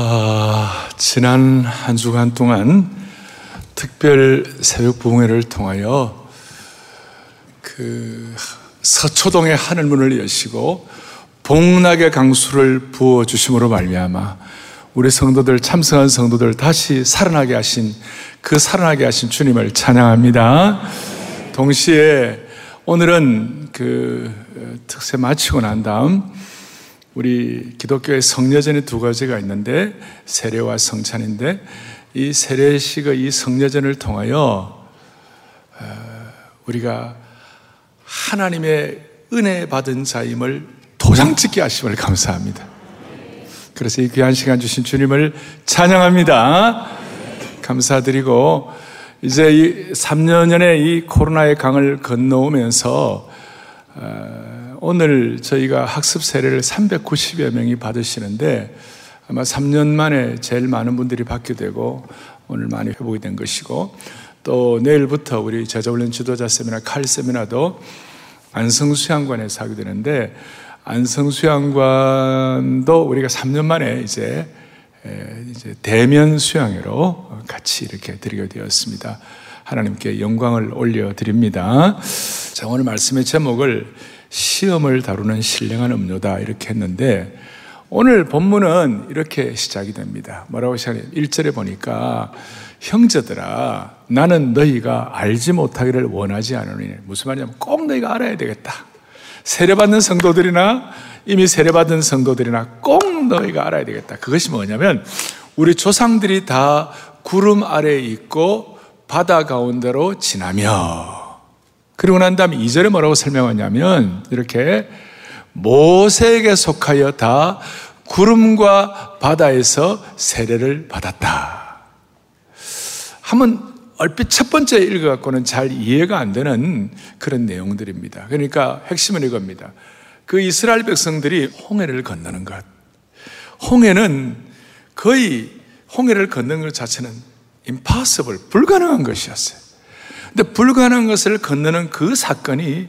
아, 지난 한 주간 동안 특별 새벽 부흥회를 통하여 그 서초동의 하늘문을 여시고 복락의 강수를 부어 주심으로 말미암아 우리 성도들 참석한 성도들 다시 살아나게 하신 그 살아나게 하신 주님을 찬양합니다. 동시에 오늘은 그 특세 마치고 난 다음 우리 기독교의 성려전이 두 가지가 있는데 세례와 성찬인데 이 세례식의 이 성려전을 통하여 어, 우리가 하나님의 은혜 받은 자임을 도장 찍게 하심을 감사합니다. 그래서 이 귀한 시간 주신 주님을 찬양합니다. 감사드리고 이제 이 3년전에 이 코로나의 강을 건너오면서 어, 오늘 저희가 학습 세례를 390여 명이 받으시는데 아마 3년 만에 제일 많은 분들이 받게 되고 오늘 많이 회복이 된 것이고 또 내일부터 우리 제자훈련 지도자 세미나 칼 세미나도 안성수양관에서 하게 되는데 안성수양관도 우리가 3년 만에 이제 이제 대면 수양회로 같이 이렇게 드리게 되었습니다. 하나님께 영광을 올려 드립니다. 자, 오늘 말씀의 제목을 시험을 다루는 신령한 음료다 이렇게 했는데 오늘 본문은 이렇게 시작이 됩니다. 뭐라고 시작해요? 1절에 보니까 형제들아 나는 너희가 알지 못하기를 원하지 않으니 무슨 말이냐면 꼭 너희가 알아야 되겠다. 세례받는 성도들이나 이미 세례받은 성도들이나 꼭 너희가 알아야 되겠다. 그것이 뭐냐면 우리 조상들이 다 구름 아래에 있고 바다 가운데로 지나며 그리고 난 다음에 2절에 뭐라고 설명하냐면 이렇게 모세에게 속하여 다 구름과 바다에서 세례를 받았다. 한번 얼핏 첫 번째 읽어갖고는 잘 이해가 안 되는 그런 내용들입니다. 그러니까 핵심은 이겁니다. 그 이스라엘 백성들이 홍해를 건너는 것. 홍해는 거의 홍해를 건너는 것 자체는 impossible, 불가능한 것이었어요. 근데 불가능한 것을 건너는 그 사건이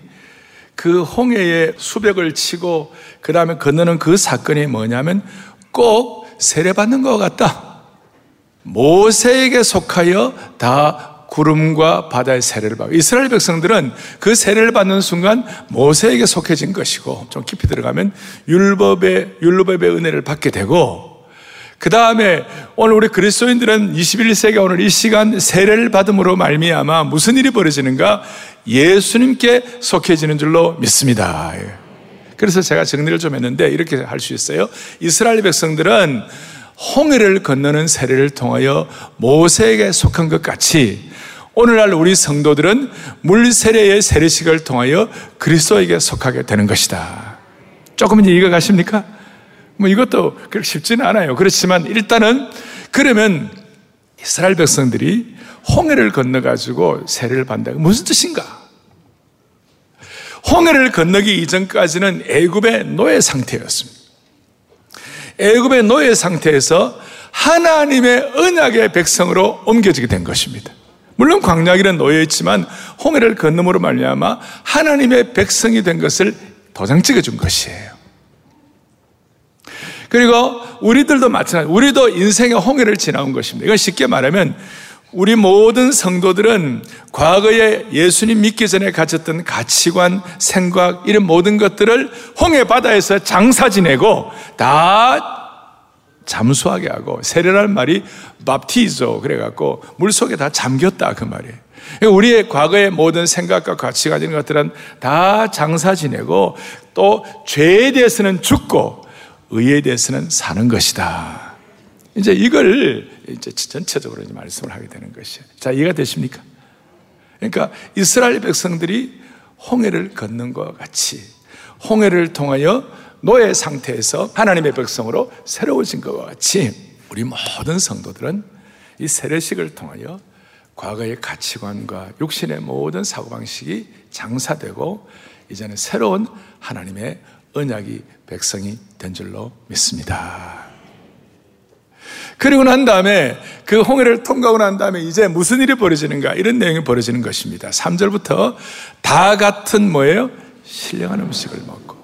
그 홍해에 수백을 치고 그 다음에 건너는 그 사건이 뭐냐면 꼭 세례받는 것 같다. 모세에게 속하여 다 구름과 바다의 세례를 받고 이스라엘 백성들은 그 세례를 받는 순간 모세에게 속해진 것이고 좀 깊이 들어가면 율법의 율법의 은혜를 받게 되고 그 다음에 오늘 우리 그리스도인들은 21세기 오늘 이 시간 세례를 받음으로 말미암아 무슨 일이 벌어지는가? 예수님께 속해지는 줄로 믿습니다. 예. 그래서 제가 정리를 좀 했는데 이렇게 할 수 있어요. 이스라엘 백성들은 홍해를 건너는 세례를 통하여 모세에게 속한 것 같이 오늘날 우리 성도들은 물 세례의 세례식을 통하여 그리스도에게 속하게 되는 것이다. 조금 이해가 가십니까? 뭐 이것도 그렇게 쉽지는 않아요. 그렇지만 일단은 그러면 이스라엘 백성들이 홍해를 건너가지고 세례를 받는다. 무슨 뜻인가? 홍해를 건너기 이전까지는 애굽의 노예 상태였습니다. 애굽의 노예 상태에서 하나님의 언약의 백성으로 옮겨지게 된 것입니다. 물론 광야길은 노예였지만 홍해를 건너므로 말미암아 하나님의 백성이 된 것을 도장 찍어준 것이에요. 그리고 우리들도 마찬가지. 우리도 인생의 홍해를 지나온 것입니다. 이건 쉽게 말하면 우리 모든 성도들은 과거에 예수님 믿기 전에 가졌던 가치관, 생각, 이런 모든 것들을 홍해 바다에서 장사 지내고 다 잠수하게 하고 세례라는 말이 밥티조 그래갖고 물 속에 다 잠겼다 그 말이에요. 우리의 과거의 모든 생각과 가치관 이런 것들은 다 장사 지내고 또 죄에 대해서는 죽고 의에 대해서는 사는 것이다. 이제 이걸 이제 전체적으로 이제 말씀을 하게 되는 것이에요. 자, 이해가 되십니까? 그러니까 이스라엘 백성들이 홍해를 걷는 것 같이 홍해를 통하여 노예 상태에서 하나님의 백성으로 새로워진 것과 같이 우리 모든 성도들은 이 세례식을 통하여 과거의 가치관과 육신의 모든 사고방식이 장사되고 이제는 새로운 하나님의 언약이 백성이 된 줄로 믿습니다. 그리고 난 다음에 그 홍해를 통과하고 난 다음에 이제 무슨 일이 벌어지는가 이런 내용이 벌어지는 것입니다. 3절부터 다 같은 뭐예요? 신령한 음식을 먹고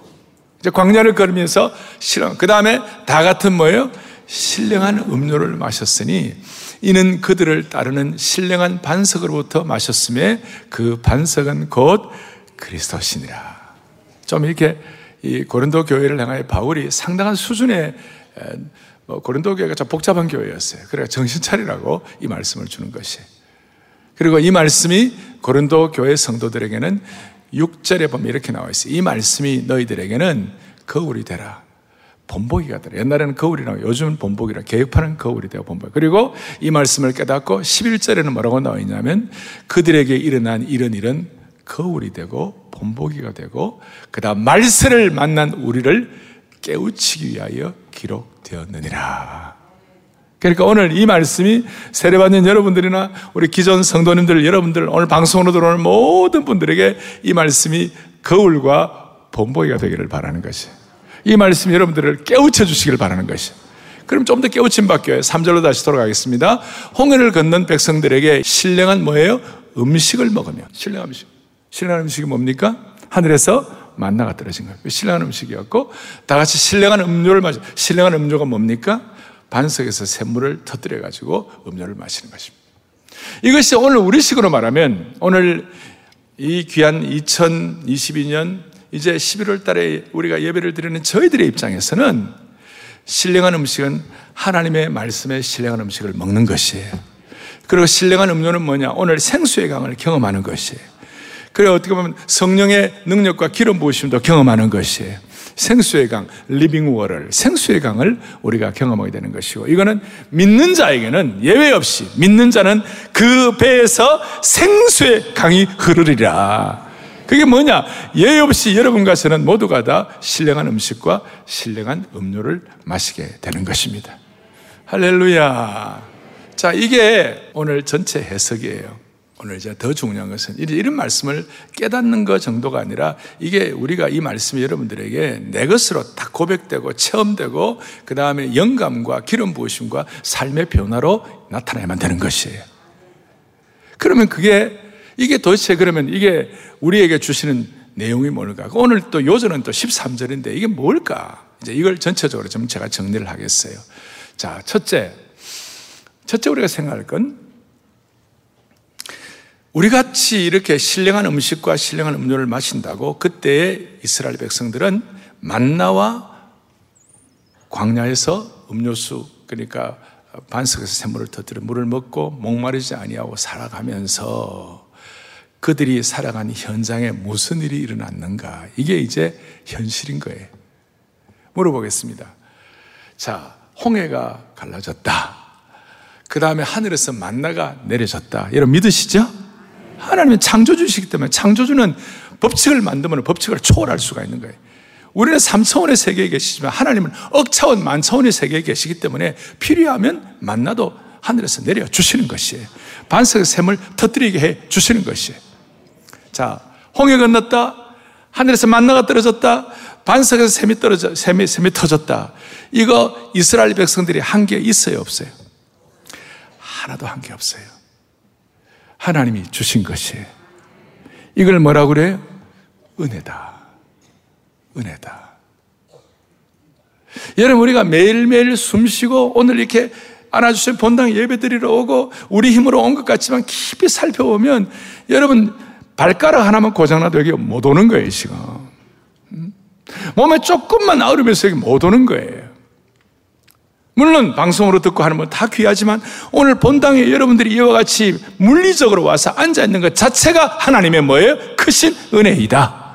이제 광야를 걸으면서 신령 그 다음에 다 같은 뭐예요? 신령한 음료를 마셨으니 이는 그들을 따르는 신령한 반석으로부터 마셨음에 그 반석은 곧 그리스도시니라. 좀 이렇게 이 고린도 교회를 향하여 바울이 상당한 수준의 뭐 고린도 교회가 좀 복잡한 교회였어요. 그래서 정신 차리라고 이 말씀을 주는 것이. 그리고 이 말씀이 고린도 교회 성도들에게는 6절에 보면 이렇게 나와 있어요. 이 말씀이 너희들에게는 거울이 되라. 본보기가 되라. 옛날에는 거울이라고 요즘은 본보기라. 개혁파는 거울이 되어 본보기. 그리고 이 말씀을 깨닫고 11절에는 뭐라고 나와 있냐면 그들에게 일어난 이런 일은 거울이 되고 본보기가 되고 그다음 말세를 만난 우리를 깨우치기 위하여 기록되었느니라. 그러니까 오늘 이 말씀이 세례받는 여러분들이나 우리 기존 성도님들 여러분들 오늘 방송으로 들어오는 모든 분들에게 이 말씀이 거울과 본보기가 되기를 바라는 것이. 이 말씀이 여러분들을 깨우쳐 주시기를 바라는 것이. 그럼 좀 더 깨우침 받겨요. 3절로 다시 돌아가겠습니다. 홍해를 건넌 백성들에게 신령한 뭐예요? 음식을 먹으며. 신령한 음식. 신령한 음식이 뭡니까? 하늘에서 만나가 떨어진 거예요. 신령한 음식이었고, 다 같이 신령한 음료를 마시, 신령한 음료가 뭡니까? 반석에서 샘물을 터뜨려 가지고 음료를 마시는 것입니다. 이것이 오늘 우리식으로 말하면, 오늘 이 귀한 2022년 이제 11월 달에 우리가 예배를 드리는 저희들의 입장에서는 신령한 음식은 하나님의 말씀에 신령한 음식을 먹는 것이에요. 그리고 신령한 음료는 뭐냐? 오늘 생수의 강을 경험하는 것이에요. 그래 어떻게 보면 성령의 능력과 기름 부으심도 경험하는 것이에요. 생수의 강, living water를, 생수의 강을 우리가 경험하게 되는 것이고, 이거는 믿는 자에게는 예외 없이, 믿는 자는 그 배에서 생수의 강이 흐르리라. 그게 뭐냐? 예외 없이 여러분과 저는 모두가 다 신령한 음식과 신령한 음료를 마시게 되는 것입니다. 할렐루야. 자, 이게 오늘 전체 해석이에요. 오늘 이제 더 중요한 것은 이런 말씀을 깨닫는 것 정도가 아니라 이게 우리가 이 말씀이 여러분들에게 내 것으로 다 고백되고 체험되고 그 다음에 영감과 기름 부으심과 삶의 변화로 나타나야만 되는 것이에요. 그러면 그게 이게 도대체 그러면 이게 우리에게 주시는 내용이 뭘까? 오늘 또 요절은 또 13절인데 이게 뭘까? 이제 이걸 전체적으로 좀 제가 정리를 하겠어요. 자, 첫째. 첫째 우리가 생각할 건 우리 같이 이렇게 신령한 음식과 신령한 음료를 마신다고 그때의 이스라엘 백성들은 만나와 광야에서 음료수 그러니까 반석에서 샘물을 터뜨려 물을 먹고 목마르지 아니하고 살아가면서 그들이 살아가는 현장에 무슨 일이 일어났는가 이게 이제 현실인 거예요. 물어보겠습니다. 자, 홍해가 갈라졌다. 그 다음에 하늘에서 만나가 내려졌다. 여러분 믿으시죠? 하나님은 창조주시기 때문에 창조주는 법칙을 만들면 법칙을 초월할 수가 있는 거예요. 우리는 3차원의 세계에 계시지만 하나님은 억차원, 만차원의 세계에 계시기 때문에 필요하면 만나도 하늘에서 내려 주시는 것이에요. 반석의 샘을 터뜨리게 해 주시는 것이에요. 자, 홍해 건넜다. 하늘에서 만나가 떨어졌다. 반석에서 샘이 떨어져, 샘이, 샘이 터졌다. 이거 이스라엘 백성들이 한 게 있어요, 없어요? 하나도 한 게 없어요. 하나님이 주신 것이에요. 이걸 뭐라고 그래요? 은혜다. 은혜다. 여러분, 우리가 매일매일 숨 쉬고 오늘 이렇게 안아주신 본당 예배 드리러 오고 우리 힘으로 온 것 같지만 깊이 살펴보면 여러분 발가락 하나만 고장나도 여기 못 오는 거예요, 지금. 음? 몸에 조금만 아우르면서 여기 못 오는 거예요. 물론 방송으로 듣고 하는 건 다 귀하지만 오늘 본당에 여러분들이 이와 같이 물리적으로 와서 앉아 있는 것 자체가 하나님의 뭐예요? 크신 은혜이다.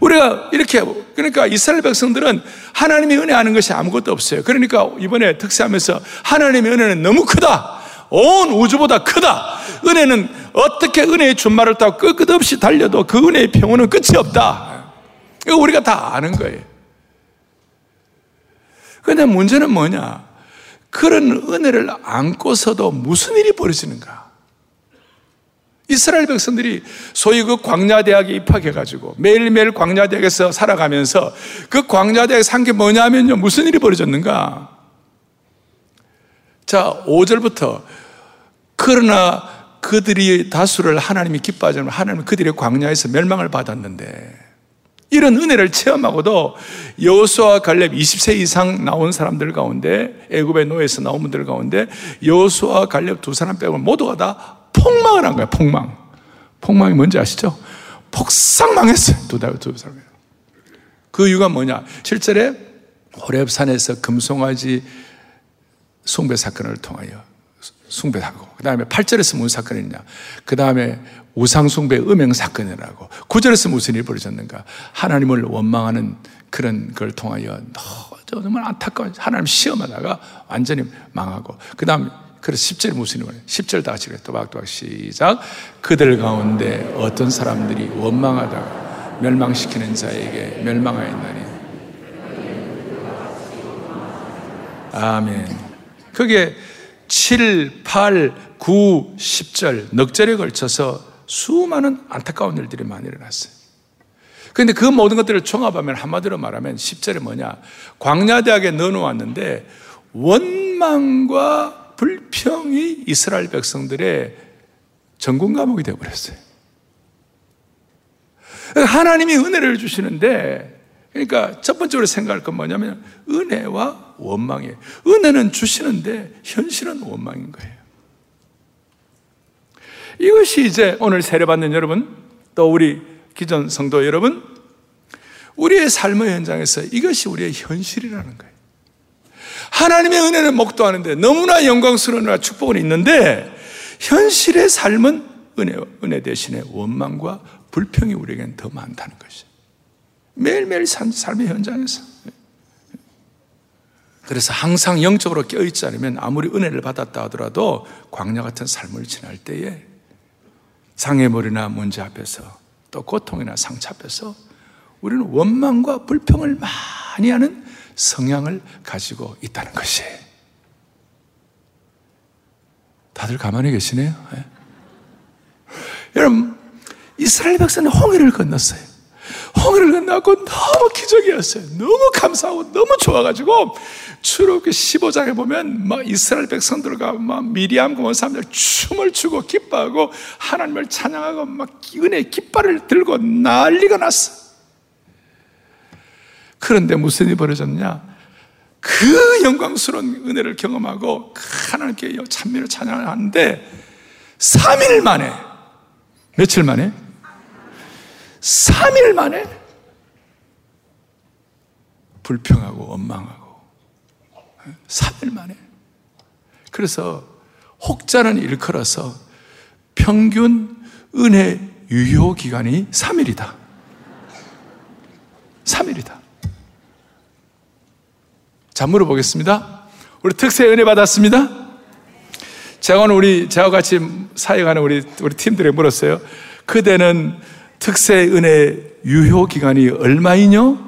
우리가 이렇게 그러니까 이스라엘 백성들은 하나님의 은혜 하는 것이 아무것도 없어요. 그러니까 이번에 특세하면서 하나님의 은혜는 너무 크다. 온 우주보다 크다. 은혜는 어떻게 은혜의 준말을 타고 끝없이 달려도 그 은혜의 평온은 끝이 없다. 이거 우리가 다 아는 거예요. 그런데 문제는 뭐냐? 그런 은혜를 안고서도 무슨 일이 벌어지는가? 이스라엘 백성들이 소위 그 광야대학에 입학해가지고 매일매일 광야대학에서 살아가면서 그 광야대학에 산 게 뭐냐면요. 무슨 일이 벌어졌는가? 자, 5절부터 그러나 그들이 다수를 하나님이 기뻐하지 않으면 하나님은 그들의 광야에서 멸망을 받았는데 이런 은혜를 체험하고도 여호수아 갈렙 20세 이상 나온 사람들 가운데 애굽의 노예에서 나온 분들 가운데 여호수아 갈렙 두 사람 빼고 모두가 다 폭망을 한 거야 폭망. 폭망이 뭔지 아시죠? 폭삭 망했어요 두, 두 사람 그 이유가 뭐냐? 7절에 호렙산에서 금송아지 숭배 사건을 통하여 숭배하고 그 다음에 8절에서 무슨 사건이 있냐? 그 다음에 우상숭배 음행 사건이라고 9절에서 무슨 일이 벌어졌는가? 하나님을 원망하는 그런 걸 통하여 정말 안타까운 하나님 시험하다가 완전히 망하고. 그 다음 그래서 10절 무슨 일이 10절 다 같이 또박또박 시작. 그들 가운데 어떤 사람들이 원망하다가 멸망시키는 자에게 멸망하였나니? 아멘. 그게 7, 8, 9, 10절 넉절에 걸쳐서 수많은 안타까운 일들이 많이 일어났어요. 그런데 그 모든 것들을 종합하면 한마디로 말하면 10절에 뭐냐? 광야대학에 넣어놓았는데 원망과 불평이 이스라엘 백성들의 전공 과목이 되어버렸어요. 하나님이 은혜를 주시는데 그러니까 첫 번째로 생각할 건 뭐냐면 은혜와 원망이에요. 은혜는 주시는데 현실은 원망인 거예요. 이것이 이제 오늘 세례받는 여러분, 또 우리 기존 성도 여러분, 우리의 삶의 현장에서 이것이 우리의 현실이라는 거예요. 하나님의 은혜는 목도하는데 너무나 영광스러운 축복은 있는데 현실의 삶은 은혜, 은혜 대신에 원망과 불평이 우리에게는 더 많다는 것이죠. 매일매일 삶의 현장에서. 그래서 항상 영적으로 깨어있지 않으면 아무리 은혜를 받았다 하더라도 광야 같은 삶을 지날 때에 장애물이나 문제 앞에서 또 고통이나 상처 앞에서 우리는 원망과 불평을 많이 하는 성향을 가지고 있다는 것이 다들 가만히 계시네요. 네. 여러분, 이스라엘 백성은 홍해를 건넜어요. 홍해를 건너고 너무 기적이었어요. 너무 감사하고 너무 좋아가지고 출애굽기 15장에 보면 막 이스라엘 백성들과 막 미리암과 온 사람들 춤을 추고 기뻐하고 하나님을 찬양하고 막 은혜 깃발을 들고 난리가 났어. 그런데 무슨 일이 벌어졌냐? 그 영광스러운 은혜를 경험하고 하나님께 찬미를 찬양하는데 3일 만에 며칠 만에 3일 만에 불평하고 원망하고 3일 만에 그래서 혹자는 일컬어서 평균 은혜 유효 기간이 3일이다. 3일이다. 자, 물어보겠습니다. 우리 특세 은혜 받았습니다? 제가 오늘 우리, 저와 같이 사역하는 우리, 우리 팀들에 물었어요. 그대는 특세 은혜 유효 기간이 얼마이뇨?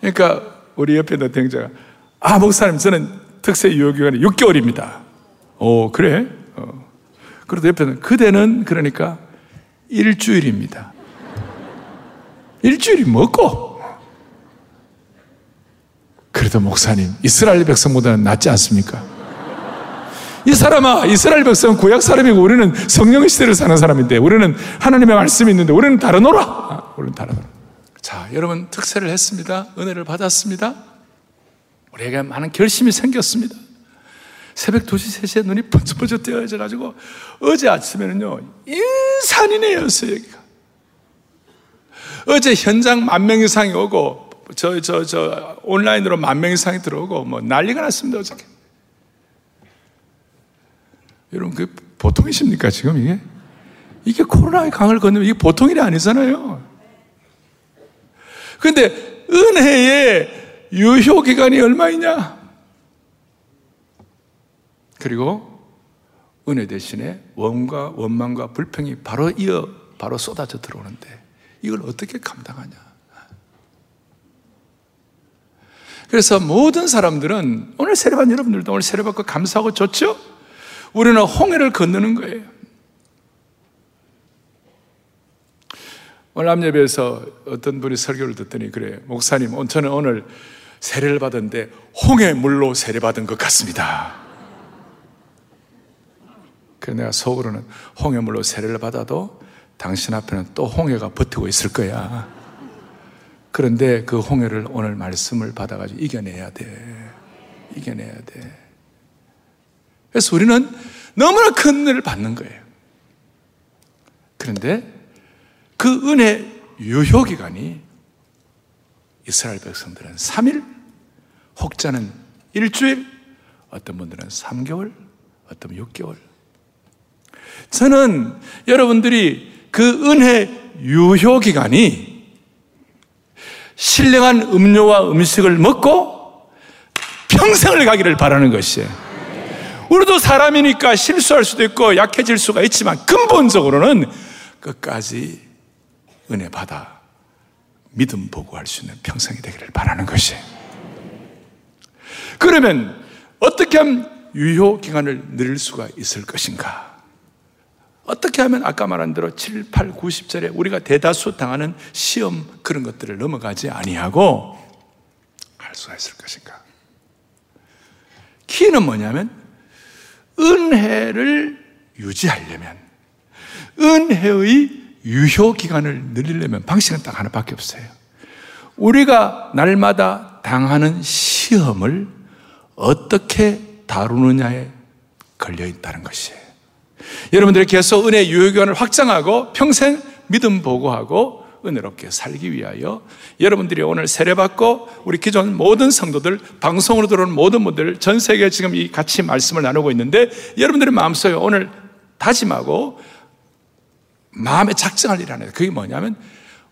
그러니까 우리 옆에 있는 대행자가 아 목사님 저는 특세 유효 기간이 6개월입니다. 오 그래? 어. 그래도 옆에는 그대는 그러니까 일주일입니다. 일주일이 뭐고? 그래도 목사님 이스라엘 백성보다는 낫지 않습니까? 이 사람아, 이스라엘 백성은 구약 사람이고 우리는 성령의 시대를 사는 사람인데 우리는 하나님의 말씀이 있는데 우리는 다르노라. 아, 우리는 다르노라. 자, 여러분 특세를 했습니다. 은혜를 받았습니다. 우리에게 많은 결심이 생겼습니다. 새벽 2시, 3시에 눈이 번쩍번쩍 뜨어져가지고 어제 아침에는요, 인산이네였어요, 여기가. 어제 현장 만 명 이상이 오고, 저, 저, 저, 온라인으로 만 명 이상이 들어오고, 뭐 난리가 났습니다, 어저께. 여러분, 그 보통이십니까, 지금 이게? 이게 코로나의 강을 건너면 이게 보통 일이 아니잖아요. 근데 은혜의 유효 기간이 얼마이냐? 그리고 은혜 대신에 원과 원망과 불평이 바로 이어 바로 쏟아져 들어오는데 이걸 어떻게 감당하냐? 그래서 모든 사람들은 오늘 세례받 여러분들도 오늘 세례받고 감사하고 좋죠? 우리는 홍해를 건너는 거예요. 오늘 암예배에서 어떤 분이 설교를 듣더니 그래 목사님 저는 오늘 세례를 받은데 홍해 물로 세례받은 것 같습니다. 그래서 내가 속으로는 홍해 물로 세례를 받아도 당신 앞에는 또 홍해가 버티고 있을 거야. 그런데 그 홍해를 오늘 말씀을 받아가지고 이겨내야 돼. 이겨내야 돼. 그래서 우리는 너무나 큰 은혜를 받는 거예요. 그런데 그 은혜 유효 기간이 이스라엘 백성들은 3일, 혹자는 일주일, 어떤 분들은 3개월, 어떤 분 6개월. 저는 여러분들이 그 은혜 유효 기간이 신령한 음료와 음식을 먹고 평생을 가기를 바라는 것이에요. 우리도 사람이니까 실수할 수도 있고 약해질 수가 있지만 근본적으로는 끝까지 은혜 받아 믿음 보고 할 수 있는 평생이 되기를 바라는 것이에요. 그러면 어떻게 하면 유효 기간을 늘릴 수가 있을 것인가? 어떻게 하면 아까 말한 대로 7, 8, 90절에 우리가 대다수 당하는 시험 그런 것들을 넘어가지 아니하고 할 수가 있을 것인가? 키는 뭐냐면 은혜를 유지하려면 은혜의 유효 기간을 늘리려면 방식은 딱 하나밖에 없어요. 우리가 날마다 당하는 시험을 어떻게 다루느냐에 걸려 있다는 것이에요. 여러분들이 계속 은혜 유효 기간을 확장하고 평생 믿음 보고하고 은혜롭게 살기 위하여 여러분들이 오늘 세례받고 우리 기존 모든 성도들 방송으로 들어오는 모든 분들 전 세계 지금 이 같이 말씀을 나누고 있는데 여러분들의 마음속에 오늘 다짐하고 마음에 작정할 일 하나 그게 뭐냐면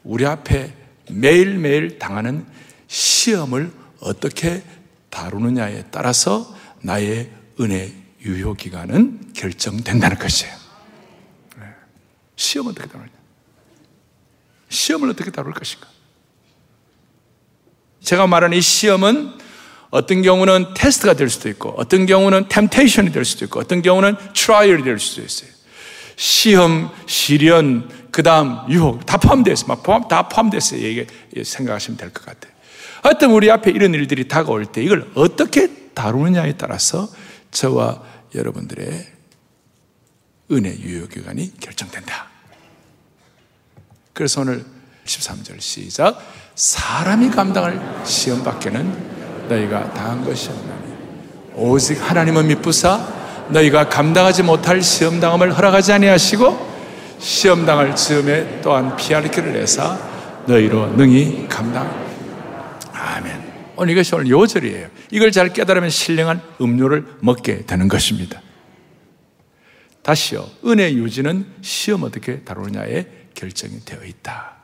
우리 앞에 매일매일 당하는 시험을 어떻게 다루느냐에 따라서 나의 은혜 유효 기간은 결정된다는 것이에요. 네. 시험 어떻게 다루냐? 시험을 어떻게 다룰 것인가? 제가 말하는 이 시험은 어떤 경우는 테스트가 될 수도 있고, 어떤 경우는 temptation이 될 수도 있고, 어떤 경우는 trial이 될 수도 있어요. 시험, 시련, 그 다음 유혹, 다 포함되어 있어요. 포함, 다 포함되어. 이게 생각하시면 될 것 같아요. 하여튼 우리 앞에 이런 일들이 다가올 때 이걸 어떻게 다루느냐에 따라서 저와 여러분들의 은혜 유효 기간이 결정된다. 그래서 오늘 13절 시작. 사람이 감당할 시험 밖에는 너희가 당한 것이 없나니 오직 하나님은 미쁘사 너희가 감당하지 못할 시험 당함을 허락하지 아니하시고 시험 당할 즈음에 또한 피할 길을 내사 너희로 능히 감당. 아멘. 오늘 이것이 오늘 요절이에요. 이걸 잘 깨달으면 신령한 음료를 먹게 되는 것입니다. 다시요. 은혜 유지는 시험 어떻게 다루느냐에 결정이 되어 있다.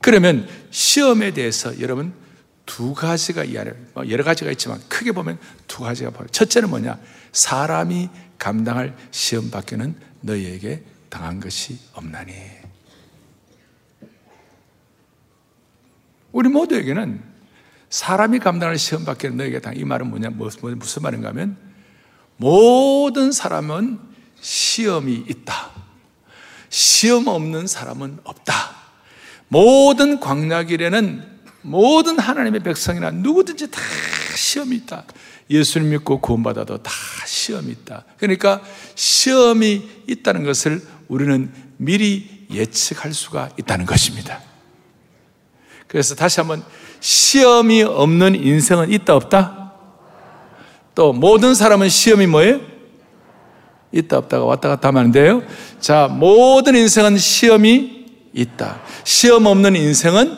그러면 시험에 대해서 여러분 두 가지가 이 안에 뭐 여러 가지가 있지만 크게 보면 두 가지가 보여. 첫째는 뭐냐? 사람이 감당할 시험 밖에는 너희에게 당한 것이 없나니. 우리 모두에게는 사람이 감당할 시험 밖에 너에게 당. 이 말은 뭐냐, 뭐, 뭐, 무슨 말인가 하면 모든 사람은 시험이 있다. 시험 없는 사람은 없다. 모든 광야길에는 모든 하나님의 백성이나 누구든지 다 시험이 있다. 예수를 믿고 구원받아도 다 시험이 있다. 그러니까 시험이 있다는 것을 우리는 미리 예측할 수가 있다는 것입니다. 그래서 다시 한번 시험이 없는 인생은 있다 없다? 또 모든 사람은 시험이 뭐예요? 있다 없다가 왔다 갔다 하면 안 돼요. 자, 모든 인생은 시험이 있다. 시험 없는 인생은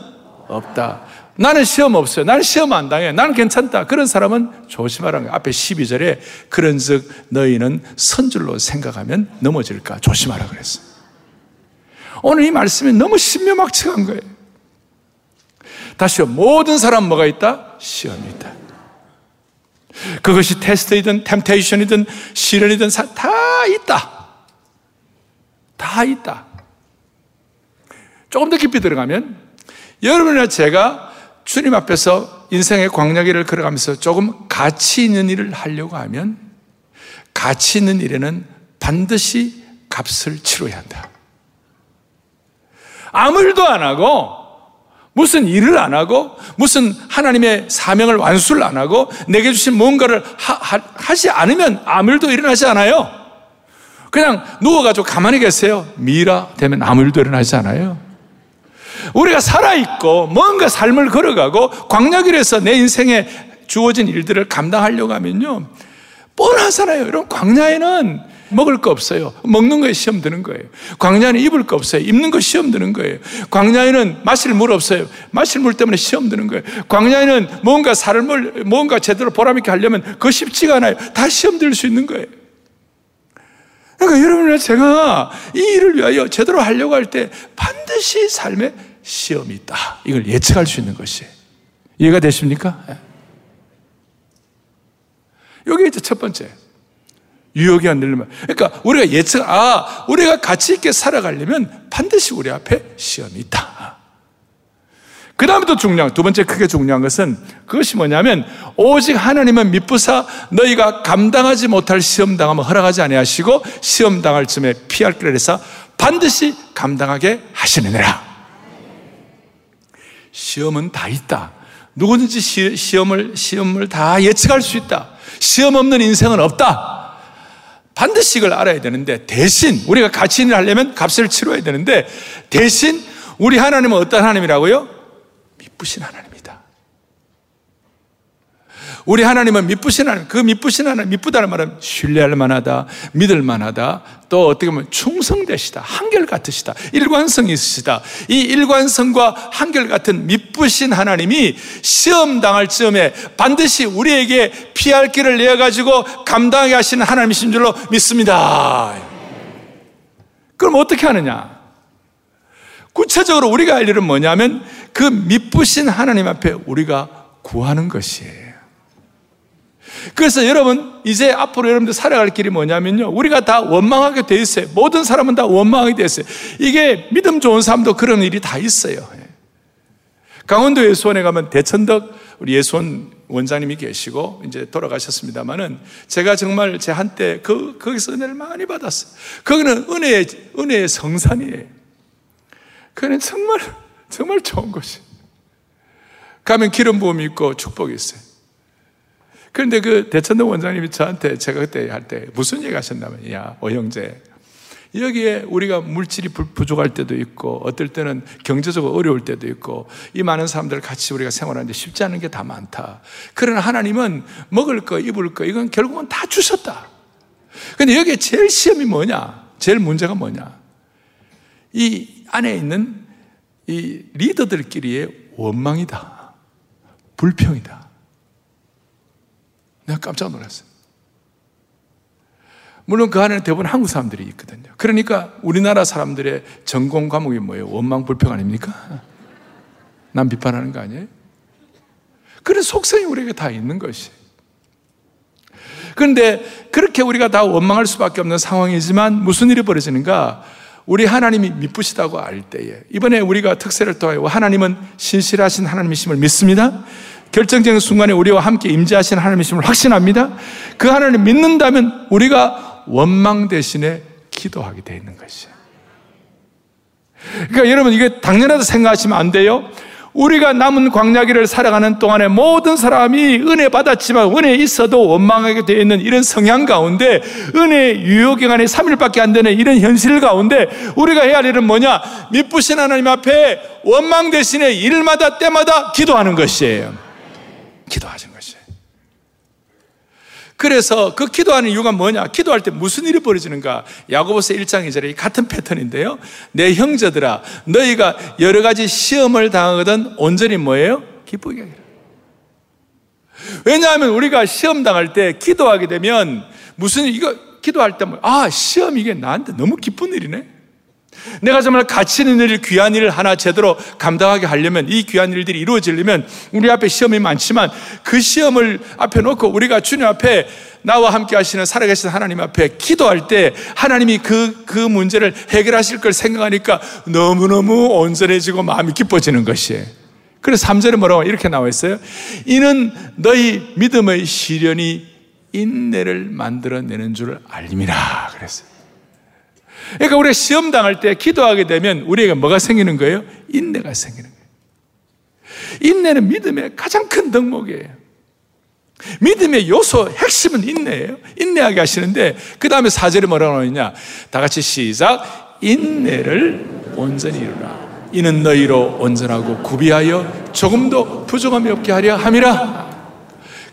없다. 나는 시험 없어요. 나는 시험 안 당해. 나는 괜찮다. 그런 사람은 조심하라는 거예요. 앞에 12절에 그런 즉 너희는 선줄로 생각하면 넘어질까 조심하라 그랬어요. 오늘 이 말씀이 너무 신묘막측한 거예요. 다시요. 모든 사람 뭐가 있다? 시험이 있다. 그것이 테스트이든 템테이션이든 시련이든 다 있다. 다 있다. 조금 더 깊이 들어가면 여러분이나 제가 주님 앞에서 인생의 광야길을 걸어가면서 조금 가치 있는 일을 하려고 하면 가치 있는 일에는 반드시 값을 치러야 한다. 아무 일도 안 하고 무슨 일을 안 하고 무슨 하나님의 사명을 완수를 안 하고 내게 주신 뭔가를 하, 하, 지 않으면 아무 일도 일어나지 않아요. 그냥 누워가지고 가만히 계세요. 미라 되면 아무 일도 일어나지 않아요. 우리가 살아있고 뭔가 삶을 걸어가고 광야길에서 내 인생에 주어진 일들을 감당하려고 하면요. 뻔하잖아요. 여러분, 광야에는 먹을 거 없어요. 먹는 거에 시험 드는 거예요. 광야에는 입을 거 없어요. 입는 거 시험 드는 거예요. 광야에는 마실 물 없어요. 마실 물 때문에 시험 드는 거예요. 광야에는 뭔가 삶을, 뭔가 제대로 보람있게 하려면 그거 쉽지가 않아요. 다 시험 들 수 있는 거예요. 그러니까 여러분, 제가 이 일을 위하여 제대로 하려고 할 때 반드시 삶에 시험이 있다. 이걸 예측할 수 있는 것이 이해가 되십니까? 여기 이제 첫 번째. 유혹이 안 되려면. 그러니까 우리가 예측, 아, 우리가 가치 있게 살아가려면 반드시 우리 앞에 시험이 있다. 그 다음에 또 중요한, 두 번째 크게 중요한 것은 그것이 뭐냐면 오직 하나님은 미쁘사 너희가 감당하지 못할 시험 당하면 허락하지 아니하시고 시험 당할 쯤에 피할 길을 해서 반드시 감당하게 하시느니라. 시험은 다 있다. 누구든지 시, 험을 시험을 다 예측할 수 있다. 시험 없는 인생은 없다. 반드시 이걸 알아야 되는데 대신 우리가 가치 있는 하려면 값을 치러야 되는데 대신 우리 하나님은 어떤 하나님이라고요? 미쁘신 하나님이다. 우리 하나님은 미쁘신 하나님, 그 미쁘신 하나님, 미쁘다는 말은 신뢰할 만하다, 믿을 만하다, 또 어떻게 보면 충성되시다, 한결같으시다, 일관성이 있으시다. 이 일관성과 한결같은 미쁘신 하나님이 시험 당할 즈음에 반드시 우리에게 피할 길을 내어가지고 감당하게 하시는 하나님이신 줄로 믿습니다. 그럼 어떻게 하느냐? 구체적으로 우리가 할 일은 뭐냐면 그 미쁘신 하나님 앞에 우리가 구하는 것이에요. 그래서 여러분, 이제 앞으로 여러분들 살아갈 길이 뭐냐면요. 우리가 다 원망하게 돼 있어요. 모든 사람은 다 원망하게 돼 있어요. 이게 믿음 좋은 사람도 그런 일이 다 있어요. 강원도 예수원에 가면 대천덕 우리 예수원 원장님이 계시고 이제 돌아가셨습니다만은 제가 정말 제 한때 그 거기서 은혜를 많이 받았어요. 거기는 은혜의 은혜의 성산이에요. 그는 정말 정말 좋은 곳이. 가면 기름 부음이 있고 축복이 있어요. 그런데 그 대천동 원장님이 저한테 제가 그때 할 때 무슨 얘기 하셨냐면, 야, 오 형제. 여기에 우리가 물질이 부족할 때도 있고, 어떨 때는 경제적으로 어려울 때도 있고, 이 많은 사람들 같이 우리가 생활하는데 쉽지 않은 게 다 많다. 그러나 하나님은 먹을 거, 입을 거, 이건 결국은 다 주셨다. 근데 여기에 제일 시험이 뭐냐? 제일 문제가 뭐냐? 이 안에 있는 이 리더들끼리의 원망이다. 불평이다. 내가 깜짝 놀랐어요. 물론 그 안에는 대부분 한국 사람들이 있거든요. 그러니까 우리나라 사람들의 전공 과목이 뭐예요? 원망 불평 아닙니까? 남 비판하는 거 아니에요? 그런 속성이 우리에게 다 있는 것이. 그런데 그렇게 우리가 다 원망할 수밖에 없는 상황이지만 무슨 일이 벌어지는가? 우리 하나님이 미쁘시다고 알 때에 이번에 우리가 특세를 통하여 하나님은 신실하신 하나님이심을 믿습니다. 결정적인 순간에 우리와 함께 임재하시는 하나님이심을 확신합니다. 그 하나님 믿는다면 우리가 원망 대신에 기도하게 되어 있는 것이에요. 그러니까 여러분 이게 당연하다 생각하시면 안 돼요. 우리가 남은 광야기를 살아가는 동안에 모든 사람이 은혜 받았지만 은혜 있어도 원망하게 되어 있는 이런 성향 가운데 은혜 유효 기간이 3일밖에 안 되는 이런 현실 가운데 우리가 해야 할 일은 뭐냐? 미쁘신 하나님 앞에 원망 대신에 일마다 때마다 기도하는 것이에요. 기도하신 것이에요. 그래서 그 기도하는 이유가 뭐냐? 기도할 때 무슨 일이 벌어지는가? 야고보서 1장 2절에 같은 패턴인데요. 내 형제들아, 너희가 여러 가지 시험을 당하거든 온전히 뭐예요? 기쁘게 하기를. 왜냐하면 우리가 시험 당할 때 기도하게 되면 무슨 이거 기도할 때 뭐, 아, 시험 이게 나한테 너무 기쁜 일이네. 내가 정말 가치 있는 일, 귀한 일을 하나 제대로 감당하게 하려면 이 귀한 일들이 이루어지려면 우리 앞에 시험이 많지만 그 시험을 앞에 놓고 우리가 주님 앞에 나와 함께 하시는 살아계신 하나님 앞에 기도할 때 하나님이 그, 그 문제를 해결하실 걸 생각하니까 너무너무 온전해지고 마음이 기뻐지는 것이에요. 그래서 3절에 뭐라고 이렇게 나와 있어요. 이는 너희 믿음의 시련이 인내를 만들어내는 줄 알림이라 그랬어요. 그러니까 우리가 시험 당할 때 기도하게 되면 우리에게 뭐가 생기는 거예요? 인내가 생기는 거예요. 인내는 믿음의 가장 큰 덕목이에요. 믿음의 요소 핵심은 인내예요. 인내하게 하시는데 그 다음에 사절에 뭐라고 하느냐? 다 같이 시작. 인내를 온전히 이루라. 이는 너희로 온전하고 구비하여 조금도 부족함이 없게 하려 함이라.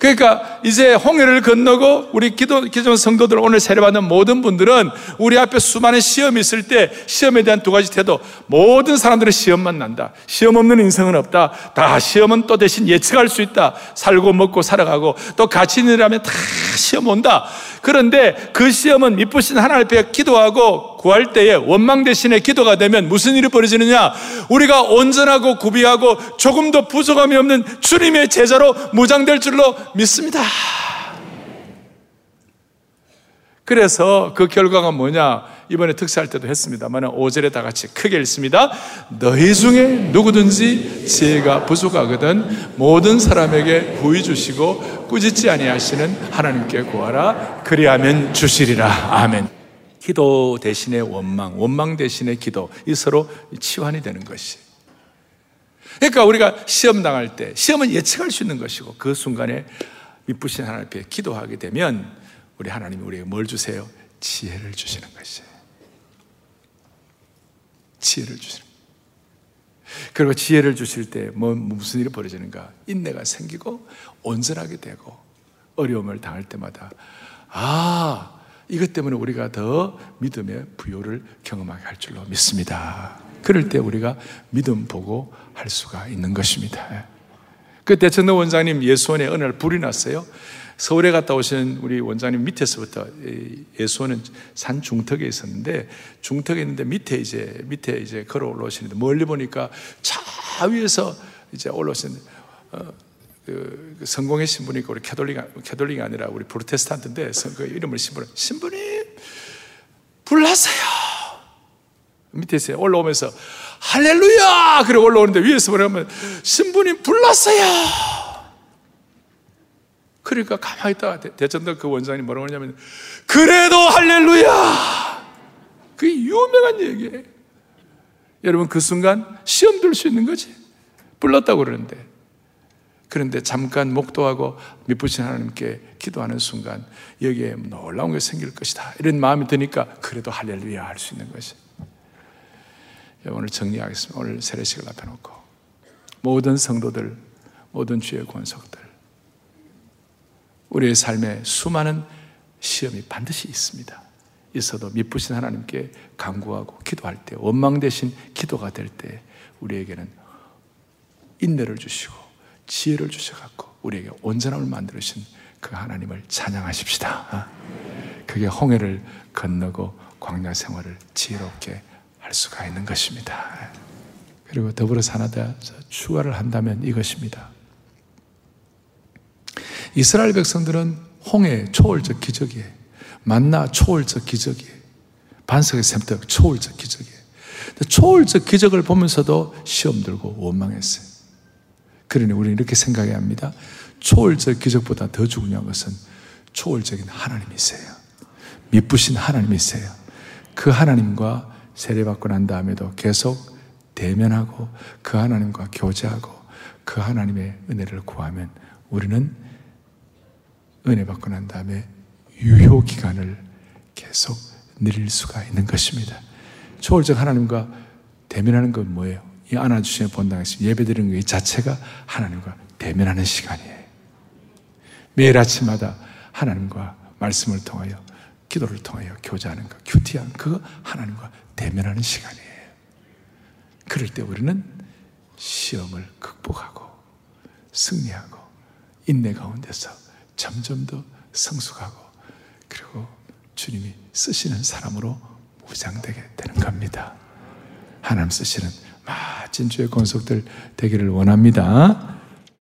그러니까 이제 홍해를 건너고 우리 기도, 기존 성도들 오늘 세례받는 모든 분들은 우리 앞에 수많은 시험이 있을 때 시험에 대한 두 가지 태도. 모든 사람들은 시험만 난다. 시험 없는 인생은 없다. 다 시험은 또 대신 예측할 수 있다. 살고 먹고 살아가고 또 같이 있느라면 다 시험 온다. 그런데 그 시험은 미쁘신 하나님 앞에 기도하고 구할 때에 원망 대신에 기도가 되면 무슨 일이 벌어지느냐? 우리가 온전하고 구비하고 조금도 부족함이 없는 주님의 제자로 무장될 줄로 믿습니다. 그래서 그 결과가 뭐냐? 이번에 특사할 때도 했습니다만 5절에 다 같이 크게 읽습니다. 너희 중에 누구든지 지혜가 부족하거든 모든 사람에게 부의 주시고 꾸짖지 아니하시는 하나님께 구하라 그리하면 주시리라. 아멘. 기도 대신에 원망, 원망 대신에 기도 이 서로 치환이 되는 것이. 그러니까 우리가 시험 당할 때 시험은 예측할 수 있는 것이고 그 순간에 미쁘신 하나님 앞에 기도하게 되면 우리 하나님이 우리에게 뭘 주세요? 지혜를 주시는 것이에요. 지혜를 주시는 그리고 지혜를 주실 때 뭐 무슨 일이 벌어지는가? 인내가 생기고 온전하게 되고 어려움을 당할 때마다 아 이것 때문에 우리가 더 믿음의 부여를 경험하게 할 줄로 믿습니다. 그럴 때 우리가 믿음 보고 할 수가 있는 것입니다. 그 대천도 원장님 예수원에 어느 날 불이 났어요. 서울에 갔다 오신 우리 원장님 밑에서부터 예수원은 산 중턱에 있었는데 중턱에 있는데 밑에 이제 밑에 이제 걸어 올라오시는데 멀리 보니까 차 위에서 이제 올라오시는데 어, 그, 그 성공의 신부니까 우리 캐톨릭 캐톨릭이 아니라 우리 프로테스탄트인데 그 이름을 신부는 신부님 불났어요. 밑에서 올라오면서 할렐루야! 그래 올라오는데 위에서 뭐냐면 신부님 불났어요. 그러니까 가만히 있다가 대전도 그 원장님 뭐라고 하냐면 그래도 할렐루야! 그게 유명한 얘기예요. 여러분 그 순간 시험 들 수 있는 거지. 불렀다고 그러는데. 그런데 잠깐 목도하고 미쁘신 하나님께 기도하는 순간 여기에 놀라운 게 생길 것이다. 이런 마음이 드니까 그래도 할렐루야 할 수 있는 것이. 오늘 정리하겠습니다. 오늘 세례식을 앞에 놓고 모든 성도들, 모든 주의 권속들 우리의 삶에 수많은 시험이 반드시 있습니다. 있어도 미쁘신 하나님께 간구하고 기도할 때 원망 대신 기도가 될 때 우리에게는 인내를 주시고 지혜를 주셔갖고 우리에게 온전함을 만들으신 그 하나님을 찬양하십시다. 그게 홍해를 건너고 광야 생활을 지혜롭게 할 수가 있는 것입니다. 그리고 더불어서 하나 더 추가를 한다면 이것입니다. 이스라엘 백성들은 홍해 초월적 기적이에요. 만나 초월적 기적이에요. 반석의 샘떡 초월적 기적이에요. 초월적 기적을 보면서도 시험 들고 원망했어요. 그러니 우리는 이렇게 생각해야 합니다. 초월적 기적보다 더 중요한 것은 초월적인 하나님이세요. 미쁘신 하나님이세요. 그 하나님과 세례받고 난 다음에도 계속 대면하고 그 하나님과 교제하고 그 하나님의 은혜를 구하면 우리는 은혜 받고 난 다음에 유효 기간을 계속 늘릴 수가 있는 것입니다. 초월적 하나님과 대면하는 건 뭐예요? 이 안아주시는 본당에서 예배 드리는 것 자체가 하나님과 대면하는 시간이에요. 매일 아침마다 하나님과 말씀을 통하여 기도를 통하여 교제하는 것, 큐티한 그 하나님과 대면하는 시간이에요. 그럴 때 우리는 시험을 극복하고 승리하고 인내 가운데서 점점 더 성숙하고 그리고 주님이 쓰시는 사람으로 무장되게 되는 겁니다. 하나님 쓰시는 멋진 주의 권속들 되기를 원합니다.